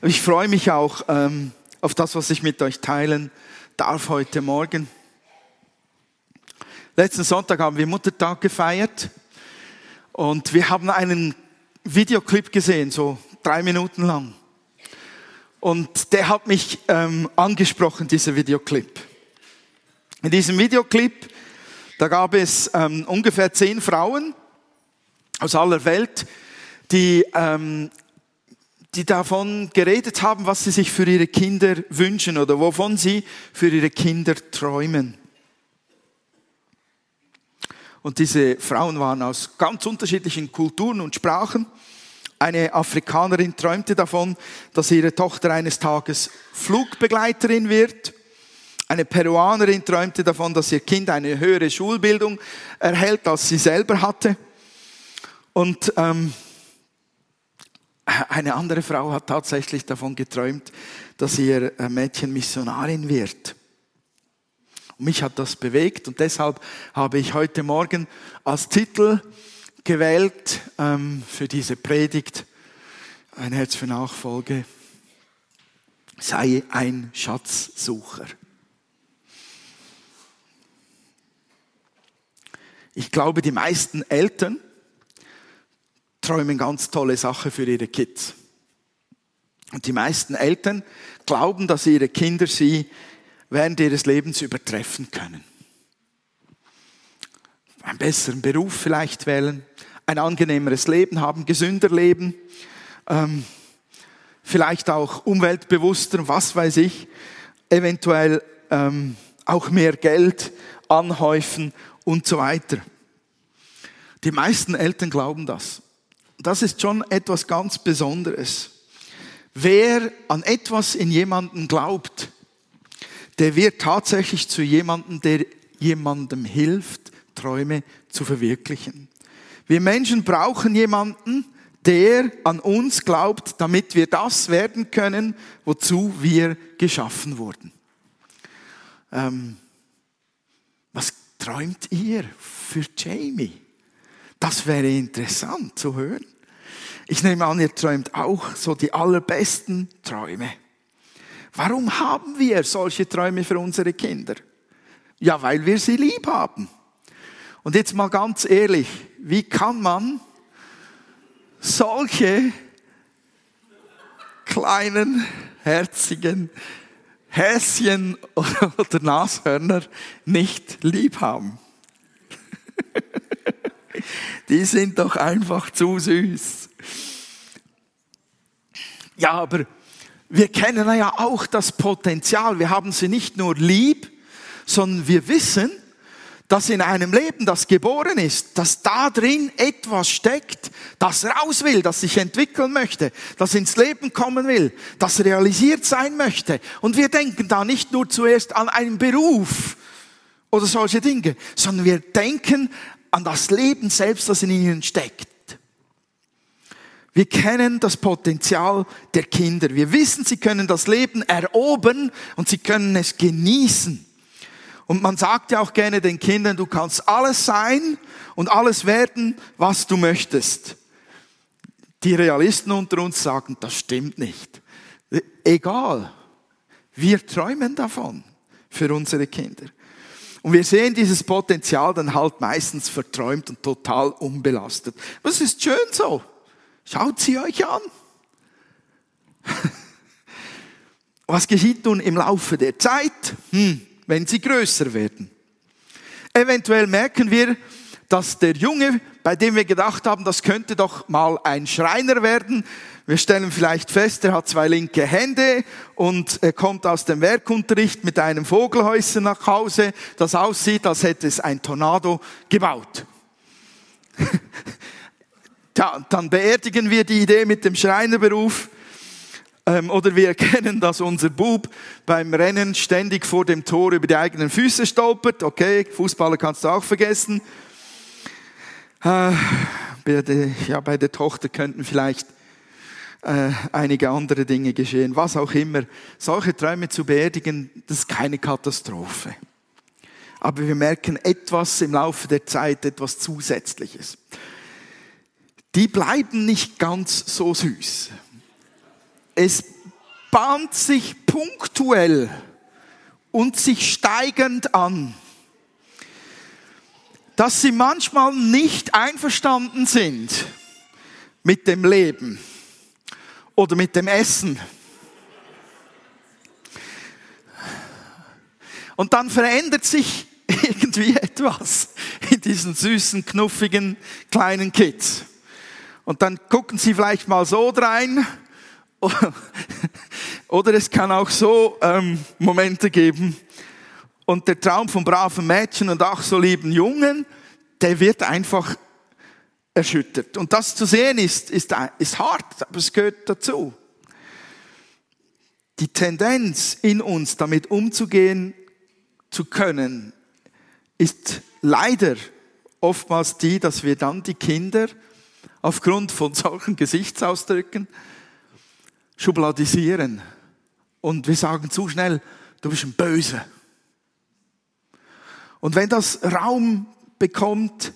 Ich freue mich auch ähm, auf das, was ich mit euch teilen darf heute Morgen. Letzten Sonntag haben wir Muttertag gefeiert und wir haben einen Videoclip gesehen, so drei Minuten lang. Und der hat mich ähm, angesprochen, dieser Videoclip. In diesem Videoclip, da gab es ähm, ungefähr zehn Frauen aus aller Welt, die, ähm, die davon geredet haben, was sie sich für ihre Kinder wünschen oder wovon sie für ihre Kinder träumen. Und diese Frauen waren aus ganz unterschiedlichen Kulturen und Sprachen. Eine Afrikanerin träumte davon, dass ihre Tochter eines Tages Flugbegleiterin wird. Eine Peruanerin träumte davon, dass ihr Kind eine höhere Schulbildung erhält, als sie selber hatte. Und ähm, eine andere Frau hat tatsächlich davon geträumt, dass ihr Mädchen Missionarin wird. Und mich hat das bewegt und deshalb habe ich heute Morgen als Titel gewählt ähm, für diese Predigt ein Herz für Nachfolge. Sei ein Schatzsucher. Ich glaube, die meisten Eltern träumen ganz tolle Sachen für ihre Kids. Und die meisten Eltern glauben, dass ihre Kinder sie während ihres Lebens übertreffen können. Einen besseren Beruf vielleicht wählen, ein angenehmeres Leben haben, gesünder leben, ähm, vielleicht auch umweltbewusster, was weiß ich, eventuell ähm, auch mehr Geld anhäufen und so weiter. Die meisten Eltern glauben das. Das ist schon etwas ganz Besonderes. Wer an etwas in jemanden glaubt, der wird tatsächlich zu jemandem, der jemandem hilft, Träume zu verwirklichen. Wir Menschen brauchen jemanden, der an uns glaubt, damit wir das werden können, wozu wir geschaffen wurden. Ähm, was träumt ihr für Jamie? Das wäre interessant zu hören. Ich nehme an, ihr träumt auch so die allerbesten Träume. Warum haben wir solche Träume für unsere Kinder? Ja, weil wir sie lieb haben. Und jetzt mal ganz ehrlich, wie kann man solche kleinen, herzigen Häschen oder Nashörner nicht lieb haben? Die sind doch einfach zu süß. Ja, aber wir kennen ja auch das Potenzial. Wir haben sie nicht nur lieb, sondern wir wissen, dass in einem Leben, das geboren ist, dass da drin etwas steckt, das raus will, das sich entwickeln möchte, das ins Leben kommen will, das realisiert sein möchte. Und wir denken da nicht nur zuerst an einen Beruf oder solche Dinge, sondern wir denken an das Leben selbst, das in ihnen steckt. Wir kennen das Potenzial der Kinder. Wir wissen, sie können das Leben erobern und sie können es genießen. Und man sagt ja auch gerne den Kindern, du kannst alles sein und alles werden, was du möchtest. Die Realisten unter uns sagen, das stimmt nicht. Egal. Wir träumen davon für unsere Kinder. Und wir sehen dieses Potenzial dann halt meistens verträumt und total unbelastet. Das ist schön so. Schaut sie euch an. Was geschieht nun im Laufe der Zeit, hm, wenn sie größer werden? Eventuell merken wir, dass der Junge, bei dem wir gedacht haben, das könnte doch mal ein Schreiner werden, wir stellen vielleicht fest, er hat zwei linke Hände und er kommt aus dem Werkunterricht mit einem Vogelhäuschen nach Hause, das aussieht, als hätte es ein Tornado gebaut. Tja, dann beerdigen wir die Idee mit dem Schreinerberuf. Ähm, oder wir erkennen, dass unser Bub beim Rennen ständig vor dem Tor über die eigenen Füße stolpert. Okay, Fußballer kannst du auch vergessen. Äh, ja, bei der Tochter könnten vielleicht äh, einige andere Dinge geschehen, was auch immer. Solche Träume zu beerdigen, das ist keine Katastrophe. Aber wir merken etwas im Laufe der Zeit, etwas Zusätzliches. Die bleiben nicht ganz so süß. Es bahnt sich punktuell und sich steigend an, dass sie manchmal nicht einverstanden sind mit dem Leben oder mit dem Essen. Und dann verändert sich irgendwie etwas in diesen süßen, knuffigen kleinen Kids. Und dann gucken sie vielleicht mal so drein. Oder es kann auch so ähm, Momente geben. Und der Traum von braven Mädchen und auch so lieben Jungen, der wird einfach erschüttert. Und das zu sehen ist, ist, ist hart, aber es gehört dazu. Die Tendenz in uns, damit umzugehen zu können, ist leider oftmals die, dass wir dann die Kinder aufgrund von solchen Gesichtsausdrücken schubladisieren. Und wir sagen zu schnell, du bist ein Böse. Und wenn das Raum bekommt,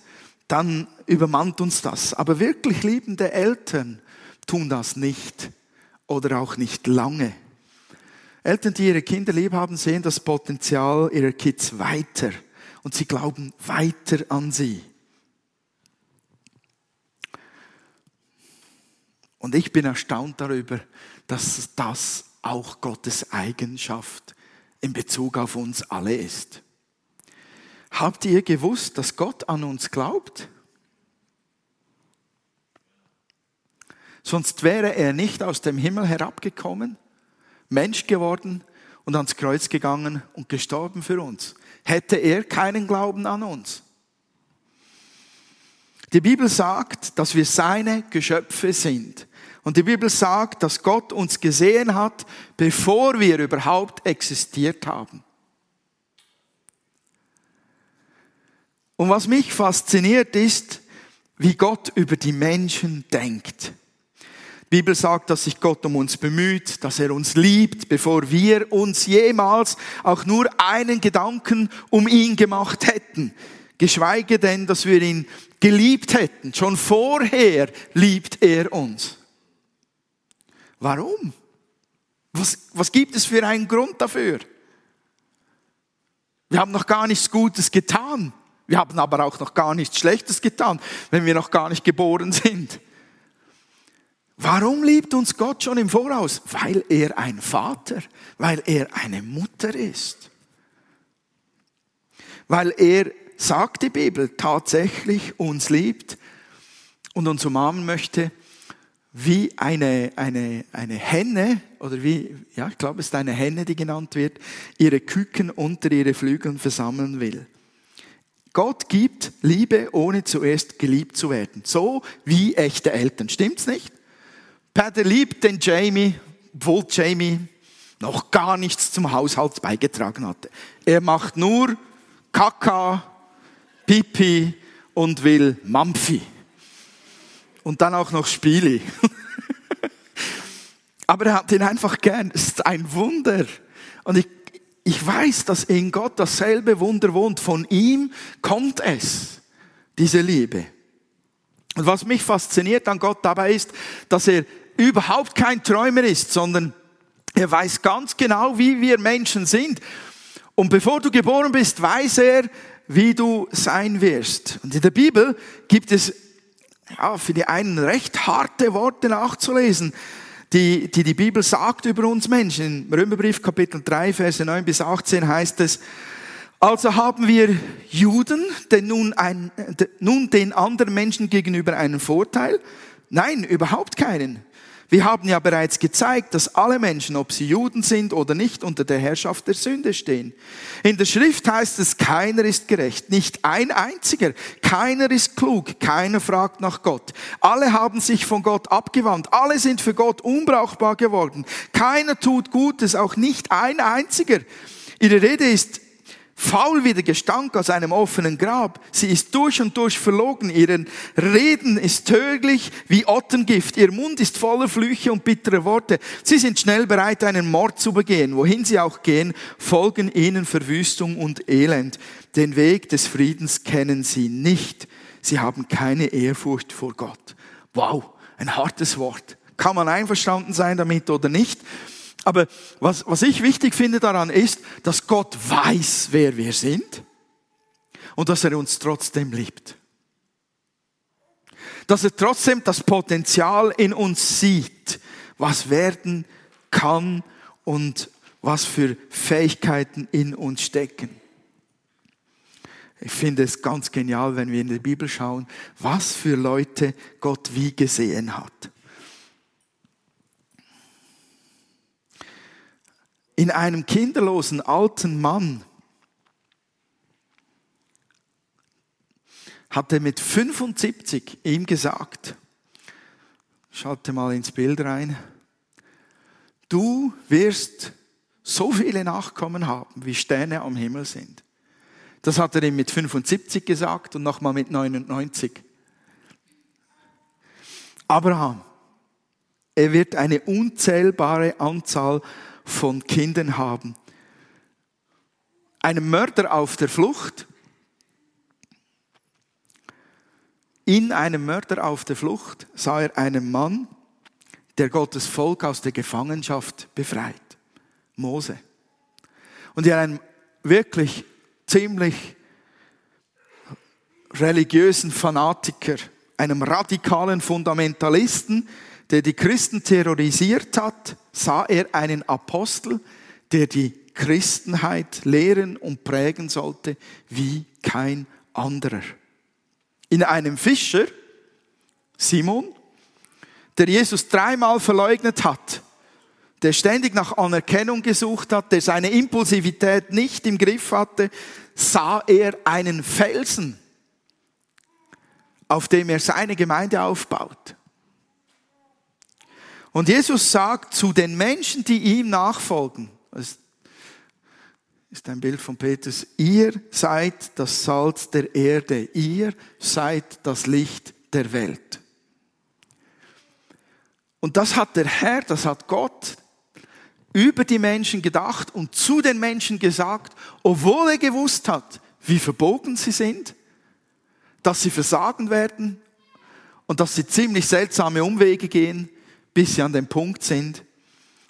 dann übermannt uns das. Aber wirklich liebende Eltern tun das nicht oder auch nicht lange. Eltern, die ihre Kinder lieb haben, sehen das Potenzial ihrer Kids weiter und sie glauben weiter an sie. Und ich bin erstaunt darüber, dass das auch Gottes Eigenschaft in Bezug auf uns alle ist. Habt ihr gewusst, dass Gott an uns glaubt? Sonst wäre er nicht aus dem Himmel herabgekommen, Mensch geworden und ans Kreuz gegangen und gestorben für uns. Hätte er keinen Glauben an uns. Die Bibel sagt, dass wir seine Geschöpfe sind. Und die Bibel sagt, dass Gott uns gesehen hat, bevor wir überhaupt existiert haben. Und was mich fasziniert ist, wie Gott über die Menschen denkt. Die Bibel sagt, dass sich Gott um uns bemüht, dass er uns liebt, bevor wir uns jemals auch nur einen Gedanken um ihn gemacht hätten. Geschweige denn, dass wir ihn geliebt hätten. Schon vorher liebt er uns. Warum? Was, was gibt es für einen Grund dafür? Wir haben noch gar nichts Gutes getan. Wir haben aber auch noch gar nichts Schlechtes getan, wenn wir noch gar nicht geboren sind. Warum liebt uns Gott schon im Voraus? Weil er ein Vater, weil er eine Mutter ist. Weil er, sagt die Bibel, tatsächlich uns liebt und uns umarmen möchte, wie eine, eine, eine Henne, oder wie, ja, ich glaube, es ist eine Henne, die genannt wird, ihre Küken unter ihre Flügeln versammeln will. Gott gibt Liebe, ohne zuerst geliebt zu werden. So wie echte Eltern. Stimmt's nicht? Peter liebt den Jamie, obwohl Jamie noch gar nichts zum Haushalt beigetragen hatte. Er macht nur Kaka, Pipi und will Mampfi. Und dann auch noch Spiele. Aber er hat ihn einfach gern. Es ist ein Wunder. Und ich ich weiß, dass in Gott dasselbe Wunder wohnt. Von ihm kommt es, diese Liebe. Und was mich fasziniert an Gott dabei ist, dass er überhaupt kein Träumer ist, sondern er weiß ganz genau, wie wir Menschen sind. Und bevor du geboren bist, weiß er, wie du sein wirst. Und in der Bibel gibt es ja, für die einen recht harte Worte nachzulesen die, die die Bibel sagt über uns Menschen. Im Römerbrief Kapitel 3, Verse 9 bis 18 heißt es, also haben wir Juden denn nun, ein, nun den anderen Menschen gegenüber einen Vorteil? Nein, überhaupt keinen. Wir haben ja bereits gezeigt, dass alle Menschen, ob sie Juden sind oder nicht, unter der Herrschaft der Sünde stehen. In der Schrift heißt es, keiner ist gerecht, nicht ein einziger, keiner ist klug, keiner fragt nach Gott. Alle haben sich von Gott abgewandt, alle sind für Gott unbrauchbar geworden. Keiner tut Gutes, auch nicht ein einziger. Ihre Rede ist faul wie der Gestank aus einem offenen Grab. Sie ist durch und durch verlogen. Ihren Reden ist tödlich wie Ottengift. Ihr Mund ist voller Flüche und bittere Worte. Sie sind schnell bereit, einen Mord zu begehen. Wohin sie auch gehen, folgen ihnen Verwüstung und Elend. Den Weg des Friedens kennen sie nicht. Sie haben keine Ehrfurcht vor Gott. Wow, ein hartes Wort. Kann man einverstanden sein damit oder nicht? Aber was, was ich wichtig finde daran ist, dass Gott weiß, wer wir sind und dass er uns trotzdem liebt. Dass er trotzdem das Potenzial in uns sieht, was werden kann und was für Fähigkeiten in uns stecken. Ich finde es ganz genial, wenn wir in die Bibel schauen, was für Leute Gott wie gesehen hat. In einem kinderlosen alten Mann hat er mit 75 ihm gesagt, schalte mal ins Bild rein, du wirst so viele Nachkommen haben, wie Sterne am Himmel sind. Das hat er ihm mit 75 gesagt und nochmal mit 99. Abraham, er wird eine unzählbare Anzahl von Kindern haben. Einem Mörder auf der Flucht, in einem Mörder auf der Flucht sah er einen Mann, der Gottes Volk aus der Gefangenschaft befreit. Mose. Und in einem wirklich ziemlich religiösen Fanatiker, einem radikalen Fundamentalisten, der die Christen terrorisiert hat, sah er einen Apostel, der die Christenheit lehren und prägen sollte wie kein anderer. In einem Fischer, Simon, der Jesus dreimal verleugnet hat, der ständig nach Anerkennung gesucht hat, der seine Impulsivität nicht im Griff hatte, sah er einen Felsen, auf dem er seine Gemeinde aufbaut. Und Jesus sagt zu den Menschen, die ihm nachfolgen, das ist ein Bild von Petrus, ihr seid das Salz der Erde, ihr seid das Licht der Welt. Und das hat der Herr, das hat Gott über die Menschen gedacht und zu den Menschen gesagt, obwohl er gewusst hat, wie verbogen sie sind, dass sie versagen werden und dass sie ziemlich seltsame Umwege gehen, bis sie an den Punkt sind,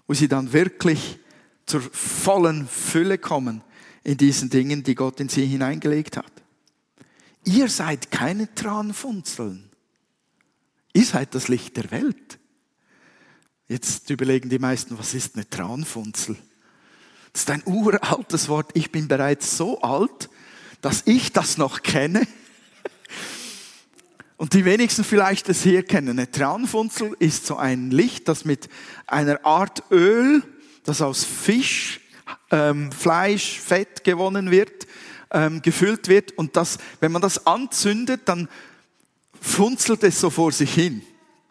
wo sie dann wirklich zur vollen Fülle kommen in diesen Dingen, die Gott in sie hineingelegt hat. Ihr seid keine Tranfunzeln. Ihr seid das Licht der Welt. Jetzt überlegen die meisten, was ist eine Tranfunzel? Das ist ein uraltes Wort. Ich bin bereits so alt, dass ich das noch kenne. Und die wenigsten vielleicht das hier kennen. Eine Tranfunzel ist so ein Licht, das mit einer Art Öl, das aus Fisch, ähm, Fleisch, Fett gewonnen wird, ähm, gefüllt wird. Und das, wenn man das anzündet, dann funzelt es so vor sich hin.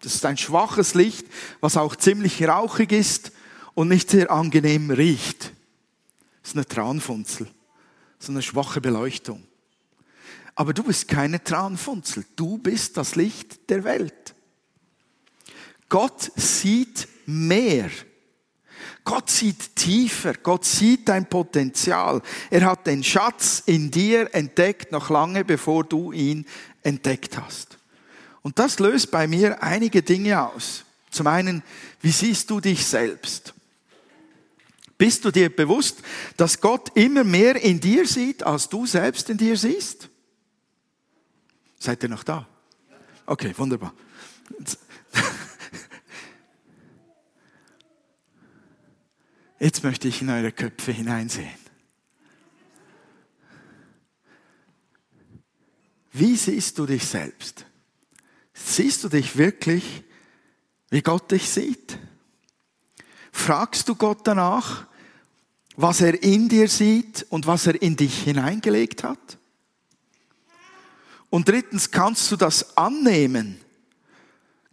Das ist ein schwaches Licht, was auch ziemlich rauchig ist und nicht sehr angenehm riecht. Das ist eine Tranfunzel, so eine schwache Beleuchtung. Aber du bist keine Tranfunzel, du bist das Licht der Welt. Gott sieht mehr. Gott sieht tiefer, Gott sieht dein Potenzial. Er hat den Schatz in dir entdeckt, noch lange bevor du ihn entdeckt hast. Und das löst bei mir einige Dinge aus. Zum einen, wie siehst du dich selbst? Bist du dir bewusst, dass Gott immer mehr in dir sieht, als du selbst in dir siehst? Seid ihr noch da? Okay, wunderbar. Jetzt möchte ich in eure Köpfe hineinsehen. Wie siehst du dich selbst? Siehst du dich wirklich, wie Gott dich sieht? Fragst du Gott danach, was er in dir sieht und was er in dich hineingelegt hat? Und drittens, kannst du das annehmen?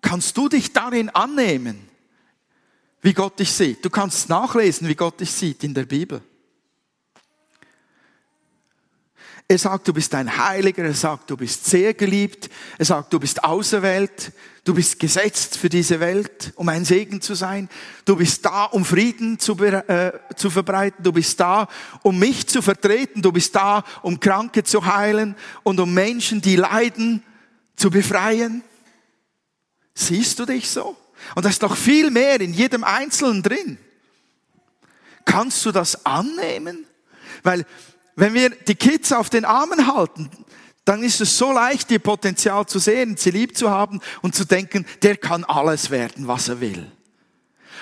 Kannst du dich darin annehmen, wie Gott dich sieht? Du kannst nachlesen, wie Gott dich sieht in der Bibel. Er sagt, du bist ein Heiliger. Er sagt, du bist sehr geliebt. Er sagt, du bist auserwählt. Du bist gesetzt für diese Welt, um ein Segen zu sein. Du bist da, um Frieden zu, äh, zu verbreiten. Du bist da, um mich zu vertreten. Du bist da, um Kranke zu heilen und um Menschen, die leiden, zu befreien. Siehst du dich so? Und da ist noch viel mehr in jedem Einzelnen drin. Kannst du das annehmen? Weil wenn wir die Kids auf den Armen halten, dann ist es so leicht, ihr Potenzial zu sehen, sie lieb zu haben und zu denken, der kann alles werden, was er will.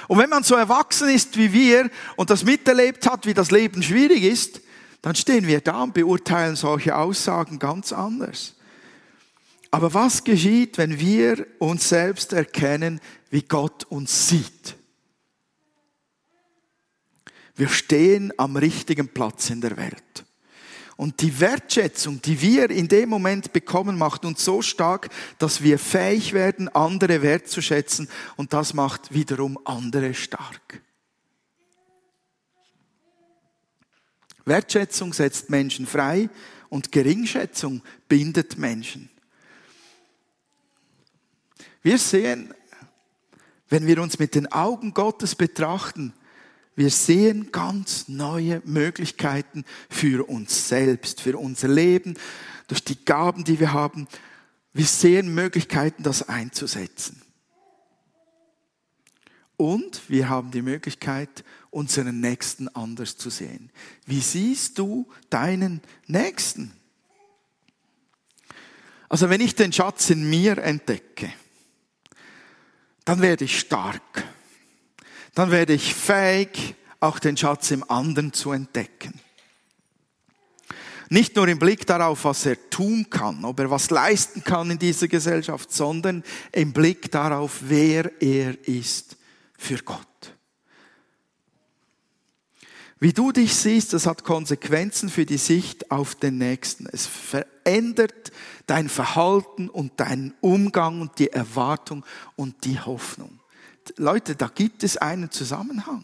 Und wenn man so erwachsen ist wie wir und das miterlebt hat, wie das Leben schwierig ist, dann stehen wir da und beurteilen solche Aussagen ganz anders. Aber was geschieht, wenn wir uns selbst erkennen, wie Gott uns sieht? Wir stehen am richtigen Platz in der Welt. Und die Wertschätzung, die wir in dem Moment bekommen, macht uns so stark, dass wir fähig werden, andere wertzuschätzen. Und das macht wiederum andere stark. Wertschätzung setzt Menschen frei und Geringschätzung bindet Menschen. Wir sehen, wenn wir uns mit den Augen Gottes betrachten, wir sehen ganz neue Möglichkeiten für uns selbst, für unser Leben, durch die Gaben, die wir haben. Wir sehen Möglichkeiten, das einzusetzen. Und wir haben die Möglichkeit, unseren Nächsten anders zu sehen. Wie siehst du deinen Nächsten? Also wenn ich den Schatz in mir entdecke, dann werde ich stark dann werde ich fähig, auch den Schatz im anderen zu entdecken. Nicht nur im Blick darauf, was er tun kann, ob er was leisten kann in dieser Gesellschaft, sondern im Blick darauf, wer er ist für Gott. Wie du dich siehst, das hat Konsequenzen für die Sicht auf den Nächsten. Es verändert dein Verhalten und deinen Umgang und die Erwartung und die Hoffnung. Leute, da gibt es einen Zusammenhang.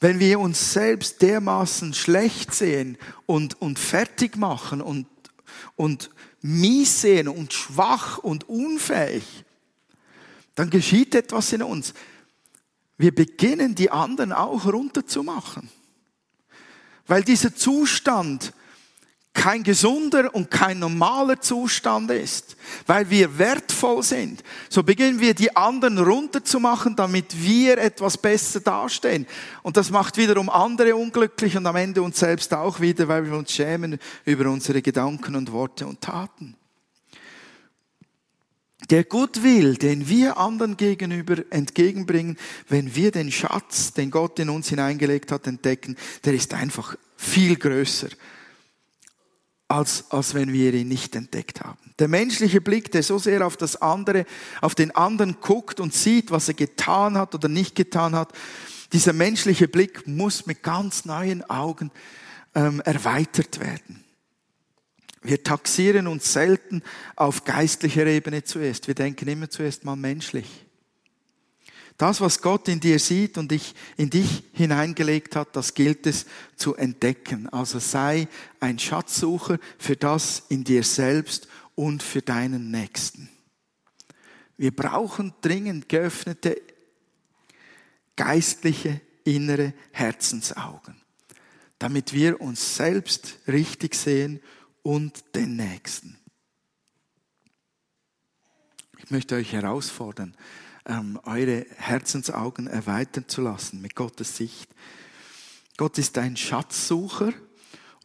Wenn wir uns selbst dermaßen schlecht sehen und, und fertig machen und, und mies sehen und schwach und unfähig, dann geschieht etwas in uns. Wir beginnen die anderen auch runterzumachen. Weil dieser Zustand kein gesunder und kein normaler Zustand ist, weil wir wertvoll sind, so beginnen wir die anderen runterzumachen, damit wir etwas besser dastehen. Und das macht wiederum andere unglücklich und am Ende uns selbst auch wieder, weil wir uns schämen über unsere Gedanken und Worte und Taten. Der Goodwill, den wir anderen gegenüber entgegenbringen, wenn wir den Schatz, den Gott in uns hineingelegt hat, entdecken, der ist einfach viel größer als, als wenn wir ihn nicht entdeckt haben. Der menschliche Blick, der so sehr auf das andere, auf den anderen guckt und sieht, was er getan hat oder nicht getan hat, dieser menschliche Blick muss mit ganz neuen Augen ähm, erweitert werden. Wir taxieren uns selten auf geistlicher Ebene zuerst. Wir denken immer zuerst mal menschlich. Das, was Gott in dir sieht und dich, in dich hineingelegt hat, das gilt es zu entdecken. Also sei ein Schatzsucher für das in dir selbst und für deinen Nächsten. Wir brauchen dringend geöffnete geistliche innere Herzensaugen, damit wir uns selbst richtig sehen und den Nächsten. Ich möchte euch herausfordern, ähm, eure Herzensaugen erweitern zu lassen mit Gottes Sicht. Gott ist ein Schatzsucher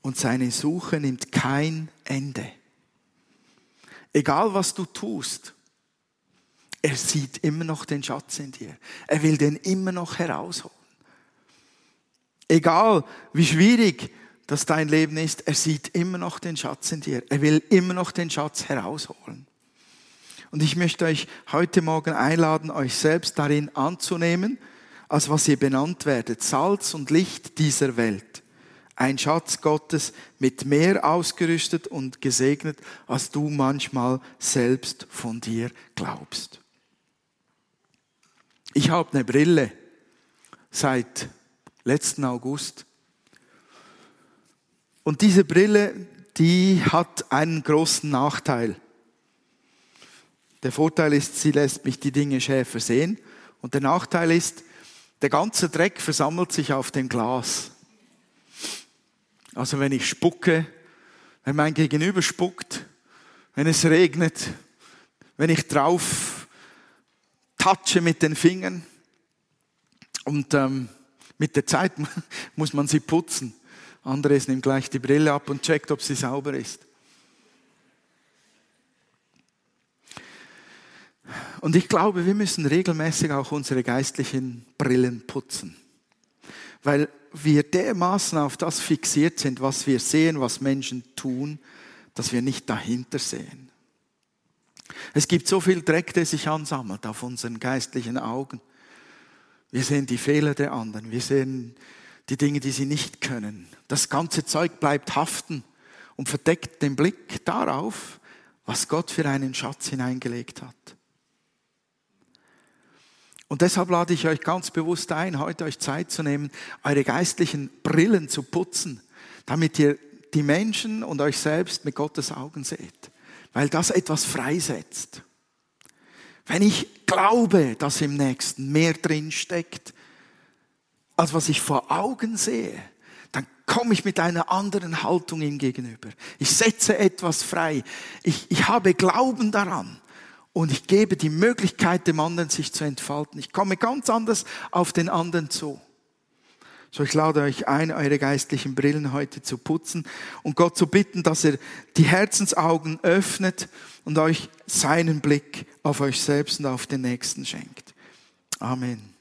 und seine Suche nimmt kein Ende. Egal was du tust, er sieht immer noch den Schatz in dir. Er will den immer noch herausholen. Egal wie schwierig das dein Leben ist, er sieht immer noch den Schatz in dir. Er will immer noch den Schatz herausholen. Und ich möchte euch heute Morgen einladen, euch selbst darin anzunehmen, als was ihr benannt werdet, Salz und Licht dieser Welt. Ein Schatz Gottes mit mehr ausgerüstet und gesegnet, als du manchmal selbst von dir glaubst. Ich habe eine Brille seit letzten August. Und diese Brille, die hat einen großen Nachteil. Der Vorteil ist, sie lässt mich die Dinge schärfer sehen. Und der Nachteil ist, der ganze Dreck versammelt sich auf dem Glas. Also wenn ich spucke, wenn mein Gegenüber spuckt, wenn es regnet, wenn ich drauf touche mit den Fingern und ähm, Mit der Zeit muss man sie putzen. Anderes nimmt gleich die Brille ab und checkt, ob sie sauber ist. Und ich glaube, wir müssen regelmäßig auch unsere geistlichen Brillen putzen. Weil wir dermaßen auf das fixiert sind, was wir sehen, was Menschen tun, dass wir nicht dahinter sehen. Es gibt so viel Dreck, der sich ansammelt auf unseren geistlichen Augen. Wir sehen die Fehler der anderen, wir sehen die Dinge, die sie nicht können. Das ganze Zeug bleibt haften und verdeckt den Blick darauf, was Gott für einen Schatz hineingelegt hat. Und deshalb lade ich euch ganz bewusst ein, heute euch Zeit zu nehmen, eure geistlichen Brillen zu putzen, damit ihr die Menschen und euch selbst mit Gottes Augen seht, weil das etwas freisetzt. Wenn ich glaube, dass im Nächsten mehr drin steckt, als was ich vor Augen sehe, dann komme ich mit einer anderen Haltung ihm gegenüber. Ich setze etwas frei. Ich, ich habe Glauben daran und ich gebe die Möglichkeit dem anderen sich zu entfalten. Ich komme ganz anders auf den anderen zu. So, ich lade euch ein, eure geistlichen Brillen heute zu putzen und Gott zu bitten, dass er die Herzensaugen öffnet und euch seinen Blick auf euch selbst und auf den Nächsten schenkt. Amen.